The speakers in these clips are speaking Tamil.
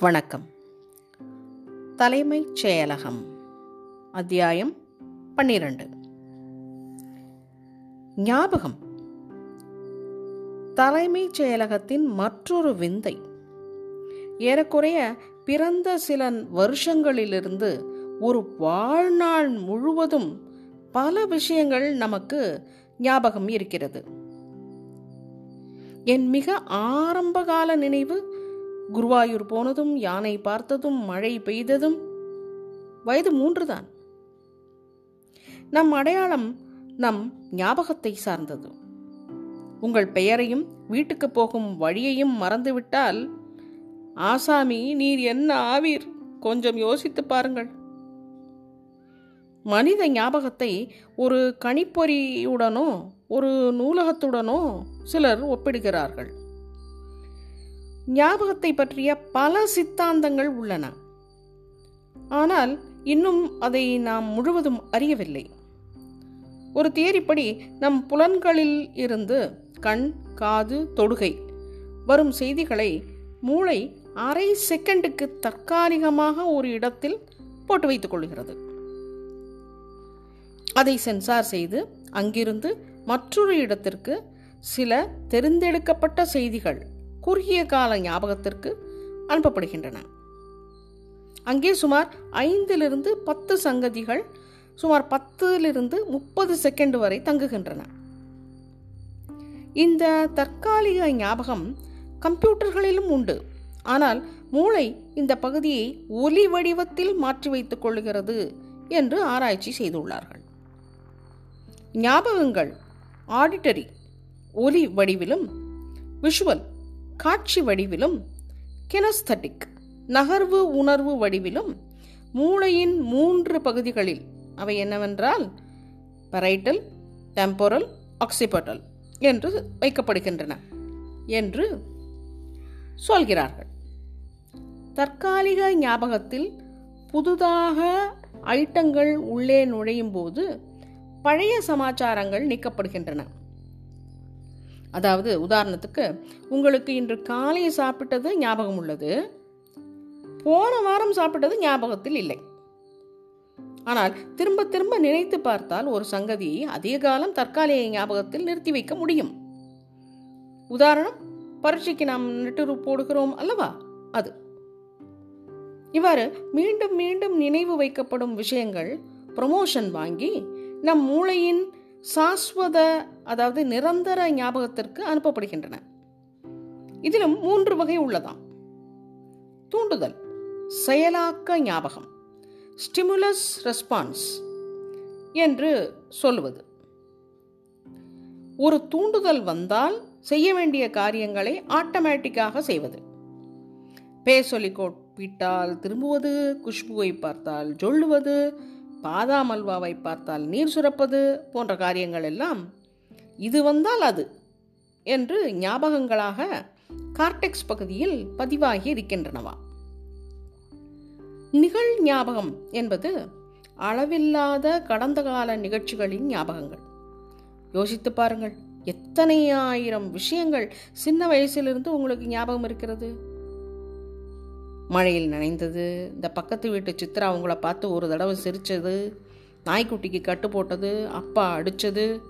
வணக்கம். தலைமைச் செயலகம் அத்தியாயம் பன்னிரண்டு. ஞாபகம். தலைமைச் செயலகத்தின் மற்றொரு விந்தை. ஏறக்குறைய பிறந்த சில வருஷங்களிலிருந்து ஒரு வாழ்நாள் முழுவதும் பல விஷயங்கள் நமக்கு ஞாபகம் இருக்கிறது. என் மிக ஆரம்பகால நினைவு குருவாயூர் போனதும் யானை பார்த்ததும் மழை பெய்ததும் வயது மூன்றுதான். நம் அடையாளம் நம் ஞாபகத்தை சார்ந்தது. உங்கள் பெயரையும் வீட்டுக்கு போகும் வழியையும் மறந்துவிட்டால் ஆசாமி நீர் என்ன ஆவீர்? கொஞ்சம் யோசித்து பாருங்கள். மனித ஞாபகத்தை ஒரு கணிப்பொறியுடனோ ஒரு நூலகத்துடனோ சிலர் ஒப்பிடுகிறார்கள். ஞாபகத்தை பற்றிய பல சித்தாந்தங்கள் உள்ளன. ஆனால் இன்னும் அதை நாம் முழுவதும் அறியவில்லை. ஒரு தேரிப்படி நம் புலன்களில் இருந்து கண் காது தொடுகை வரும் செய்திகளை மூளை அரை செகண்டுக்கு தற்காலிகமாக ஒரு இடத்தில் போட்டு வைத்துக் கொள்கிறது. அதை சென்சார் செய்து அங்கிருந்து மற்றொரு இடத்திற்கு சில தெரிந்தெடுக்கப்பட்ட செய்திகள் குறுகிய கால ஞாபகத்திற்கு அனுப்பப்படுகின்றன. அங்கே சுமார் ஐந்திலிருந்து பத்து சங்கதிகள் சுமார் பத்திலிருந்து முப்பது செகண்ட் வரை தங்குகின்றன. இந்த தற்காலிக ஞாபகம் கம்ப்யூட்டர்களிலும் உண்டு. ஆனால் மூளை இந்த பகுதியை ஒலி வடிவத்தில் மாற்றி வைத்துக் கொள்கிறது என்று ஆராய்ச்சி செய்துள்ளார்கள். ஞாபகங்கள் ஆடிட்டரி ஒலி வடிவிலும் விஷுவல் காட்சி வடிவிலும் கெனஸ்தட்டிக் நகர்வு உணர்வு வடிவிலும் மூளையின் மூன்று பகுதிகளில் அவை என்னவென்றால் பரைட்டல் டெம்போரல் ஆக்சிபட்டல் என்று வைக்கப்படுகின்றன என்று சொல்கிறார்கள். தற்காலிக ஞாபகத்தில் புதுதாக ஐட்டங்கள் உள்ளே நுழையும் போது பழைய சமாச்சாரங்கள் நீக்கப்படுகின்றன. அதாவது உதாரணத்துக்கு உங்களுக்கு இன்று காலையை சாப்பிட்டது ஞாபகம் உள்ளது போன வாரம் சாப்பிட்டது ஞாபகத்தில் இல்லை. ஆனால் திரும்ப திரும்ப நினைத்து பார்த்தால் ஒரு சங்கதியை அதிக காலம் தற்காலிக ஞாபகத்தில் நிறுத்தி வைக்க முடியும். உதாரணம் பரீட்சைக்கு நாம் நெட்டுரு போடுகிறோம் அல்லவா? அது. இவ்வாறு மீண்டும் மீண்டும் நினைவு வைக்கப்படும் விஷயங்கள் ப்ரொமோஷன் வாங்கி நம் மூளையின் சாஸ்வத அதாவது நிரந்தர ஞாபகத்திற்கு அனுப்பப்படுகின்றன. இதிலும் மூன்று வகை உள்ளதாம். தூண்டுதல் செயலாக்க ஞாபகம் ஸ்டிமுலஸ் ரெஸ்பான்ஸ் என்று சொல்லுவது. ஒரு தூண்டுதல் வந்தால் செய்ய வேண்டிய காரியங்களை ஆட்டோமேட்டிக்காக செய்வது. பேர் சொல்லி விட்டால் திரும்புவது குஷ்புவை பார்த்தால் சொல்லுவது பாதாம் அல்வாவை பார்த்தால் நீர் சுரப்பது போன்ற காரியங்கள் எல்லாம் இது வந்தால் அது என்று ஞாபகங்களாக கார்டெக்ஸ் பகுதியில் பதிவாகி இருக்கின்றனவா? நிகழ் ஞாபகம் என்பது அளவில்லாத கடந்த கால நிகழ்ச்சிகளின் ஞாபகங்கள். யோசித்து பாருங்கள் எத்தனை ஆயிரம் விஷயங்கள் சின்ன வயசிலிருந்து உங்களுக்கு ஞாபகம் இருக்கிறது? மழையில் நனைந்தது. இந்த பக்கத்து வீட்டு சித்ரா அவங்கள பார்த்து ஒரு தடவை சிரித்தது நாய்க்குட்டிக்கு கட்டு போட்டது. அப்பா அடித்தது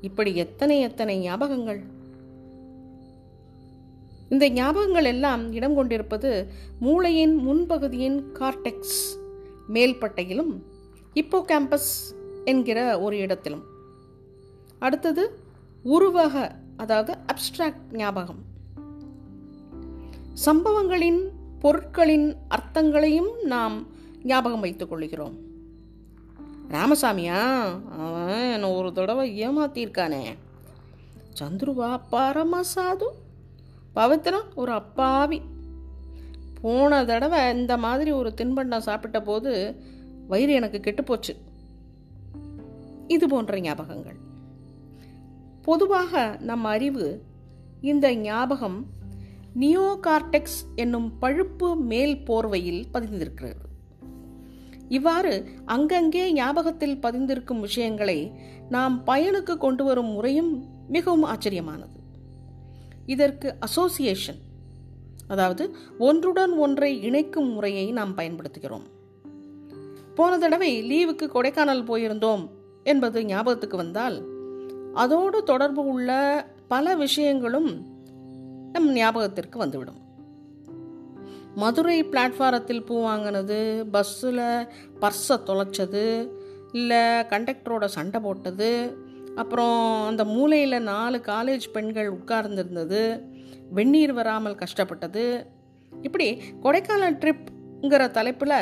இப்படி எத்தனை எத்தனை ஞாபகங்கள்? இந்த ஞாபகங்கள் எல்லாம் இடம் கொண்டிருப்பது மூளையின் முன்பகுதியின் கார்டெக்ஸ் மேல்பட்டையிலும் இப்போ கேம்பஸ் என்கிற ஒரு இடத்திலும். அடுத்தது உருவக அதாவது அப்டிராக்ட் ஞாபகம். சம்பவங்களின் பொருட்களின் அர்த்தங்களையும் நாம் ஞாபகம் வைத்துக் கொள்கிறோம். ராமசாமியா? அவன் என்னை ஒரு தடவை ஏமாத்தியிருக்கானே. சந்துருவா பரமசாது பவித்ரம் ஒரு அப்பாவி. போன தடவை இந்த மாதிரி ஒரு தின்பண்டம் சாப்பிட்ட போது வயிறு எனக்கு கெட்டுப்போச்சு இது போன்ற ஞாபகங்கள். பொதுவாக நம் அறிவு இந்த ஞாபகம் நியோகார்டெக்ஸ் என்னும் பழுப்பு மேல் போர்வையில் பதிந்திருக்கிறது. இவ்வாறு அங்கங்கே ஞாபகத்தில் பதிந்திருக்கும் விஷயங்களை நாம் பயனுக்கு கொண்டு வரும் முறையும் மிகவும் ஆச்சரியமானது. இதற்கு அசோசியேஷன் அதாவது ஒன்றுடன் ஒன்றை இணைக்கும் முறையை நாம் பயன்படுத்துகிறோம். போன தடவை லீவுக்கு கொடைக்கானல் போயிருந்தோம் என்பது ஞாபகத்துக்கு வந்தால் அதோடு தொடர்பு உள்ள பல விஷயங்களும் நம் ஞாபகத்திற்கு வந்துவிடும். மதுரை பிளாட்ஃபாரத்தில் பூ வாங்கினது பஸ்ஸில் பர்ஸை தொலைச்சது இல்லை கண்டக்டரோட சண்டை போட்டது அப்புறம் அந்த மூலையில் நாலு காலேஜ் பெண்கள் உட்கார்ந்துருந்தது வெந்நீர் வராமல் கஷ்டப்பட்டது. இப்படி கொடைக்கானல் ட்ரிப்ங்கிற தலைப்பில்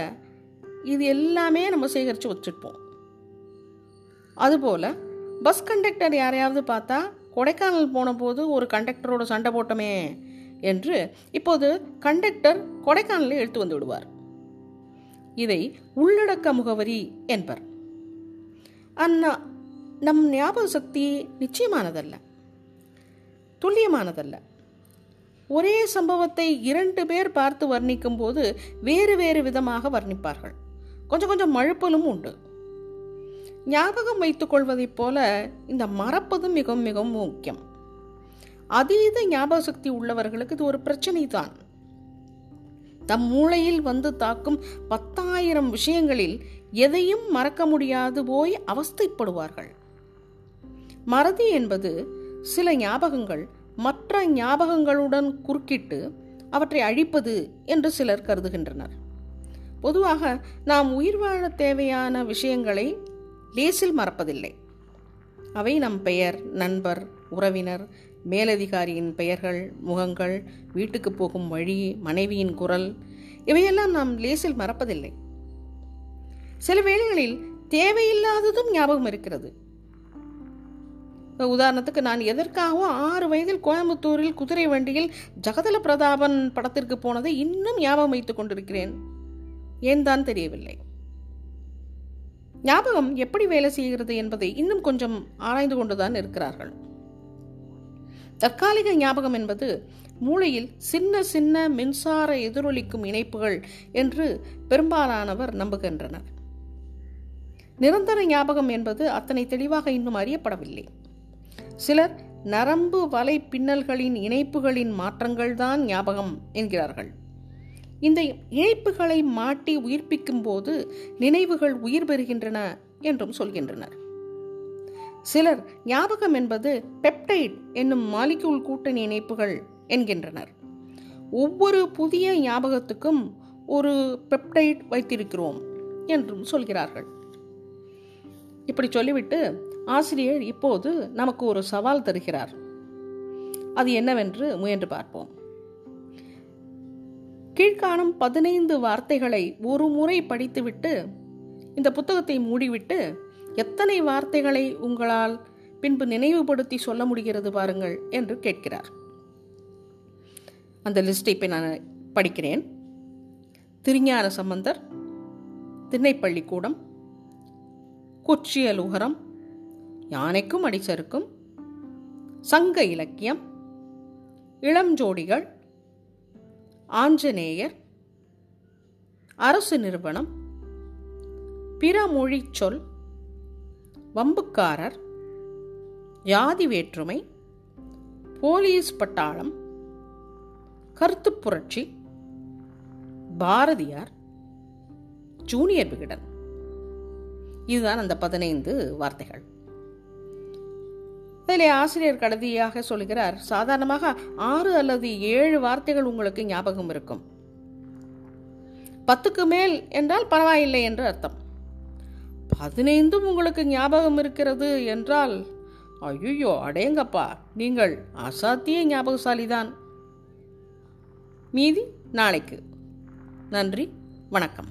இது எல்லாமே நம்ம சேகரித்து வச்சுருப்போம். அதுபோல் பஸ் கண்டக்டர் யாரையாவது பார்த்தா கொடைக்கானல் போன போது ஒரு கண்டக்டரோட சண்டை போட்டோமே என்று இப்போது கண்டக்டர் கொடைக்கானலில் எடுத்து வந்து விடுவார். இதை உள்ளடக்க முகவரி என்பர். அண்ணா நம் ஞாபக சக்தி நிச்சயமானதல்ல. துல்லியமானதல்ல. ஒரே சம்பவத்தை இரண்டு பேர் பார்த்து வர்ணிக்கும் போது வேறு வேறு விதமாக வர்ணிப்பார்கள். கொஞ்சம் கொஞ்சம் மழுப்பலும் உண்டு. ஞாபகம் வைத்துக் கொள்வதைப் போல இந்த மறப்பதும் மிகவும் மிகவும் முக்கியம். அதீத ஞாபக சக்தி உள்ளவர்களுக்கு இது ஒரு பிரச்சனை தான் தம் மூளையில் வந்து தாக்கும் பத்தாயிரம் விஷயங்களில் எதையும் மறக்க முடியாது போய் அவஸ்தைப்படுவார்கள். மறதி என்பது சில ஞாபகங்கள் மற்ற ஞாபகங்களுடன் குறுக்கிட்டு அவற்றை அழிப்பது என்று சிலர் கருதுகின்றனர். பொதுவாக நாம் உயிர் வாழ தேவையான விஷயங்களை லேசில் மறப்பதில்லை. அவை நம் பெயர் நண்பர் உறவினர் மேலதிகாரியின் பெயர்கள் முகங்கள் வீட்டுக்கு போகும் வழி மனைவியின் குரல் இவையெல்லாம் நாம் லேசில் மறப்பதில்லை. சில வேளைகளில் தேவையில்லாததும் ஞாபகம் இருக்கிறது. உதாரணத்துக்கு நான் எதற்காகவும் ஆறு வயதில் கோயம்புத்தூரில் குதிரை வண்டியில் ஜகதல பிரதாபன் படத்திற்கு போனதை இன்னும் ஞாபகம் வைத்துக் கொண்டிருக்கிறேன். ஏன் தான் தெரியவில்லை. ஞாபகம் எப்படி வேலை செய்கிறது என்பதை இன்னும் கொஞ்சம் ஆராய்ந்து கொண்டுதான் இருக்கிறார்கள். தற்காலிக ஞாபகம் என்பது மூளையில் சின்ன சின்ன மின்சார எதிரொலிக்கும் இணைப்புகள் என்று பெரும்பாலானவர் நம்புகின்றனர். நிரந்தர ஞாபகம் என்பது அத்தனை தெளிவாக இன்னும் அறியப்படவில்லை. சிலர் நரம்பு வலை பின்னல்களின் இணைப்புகளின் மாற்றங்கள்தான் ஞாபகம் என்கிறார்கள். இந்த இணைப்புகளை மாட்டி உயிர்ப்பிக்கும் போது நினைவுகள் உயிர் பெறுகின்றன என்றும் சொல்கின்றனர். சிலர் ஞாபகம் என்பது பெப்டைட் என்னும் மாலிக்யூல் கூட்டணி இணைப்புகள் என்கின்றனர். ஒவ்வொரு புதிய ஞாபகத்துக்கும் ஒரு பெப்டைட் வைத்திருக்கிறோம் என்றும் சொல்கிறார்கள். இப்படி சொல்லிவிட்டு ஆசிரியர் இப்போது நமக்கு ஒரு சவால் தருகிறார். அது என்னவென்று முயன்று பார்ப்போம். கீழ்காணும் பதினைந்து வார்த்தைகளை ஒரு முறை படித்துவிட்டு இந்த புத்தகத்தை மூடிவிட்டு எத்தனை வார்த்தைகளை உங்களால் பின்பு நினைவுபடுத்தி சொல்ல முடிகிறது பாருங்கள் என்று கேட்கிறார். அந்த லிஸ்ட்டை இப்போ நான் படிக்கிறேன். திருஞான சம்பந்தர் திண்ணைப்பள்ளிக்கூடம் குச்சியலுகரம் யானைக்கும் அடிச்சருக்கும் சங்க இலக்கியம் இளம் ஜோடிகள் ஆஞ்சநேயர் அரசு நிறுவனம் பிற மொழி சொல் வம்புக்காரர் ஜாதி வேற்றுமை போலீஸ் பட்டாளம் கருத்து புரட்சி பாரதியார் ஜூனியர் விகடன். இதுதான் அந்த பதினைந்து வார்த்தைகள். இதில் ஆசிரியர் கடைசியாக சொல்கிறார் சாதாரணமாக ஆறு அல்லது ஏழு வார்த்தைகள் உங்களுக்கு ஞாபகம் இருக்கும். பத்துக்கு மேல் என்றால் பரவாயில்லை என்று அர்த்தம். பதினைந்தும் உங்களுக்கு ஞாபகம் இருக்கிறது என்றால் ஐயோ அடேங்கப்பா நீங்கள் அசாத்திய ஞாபகசாலிதான். மீதி நாளைக்கு. நன்றி வணக்கம்.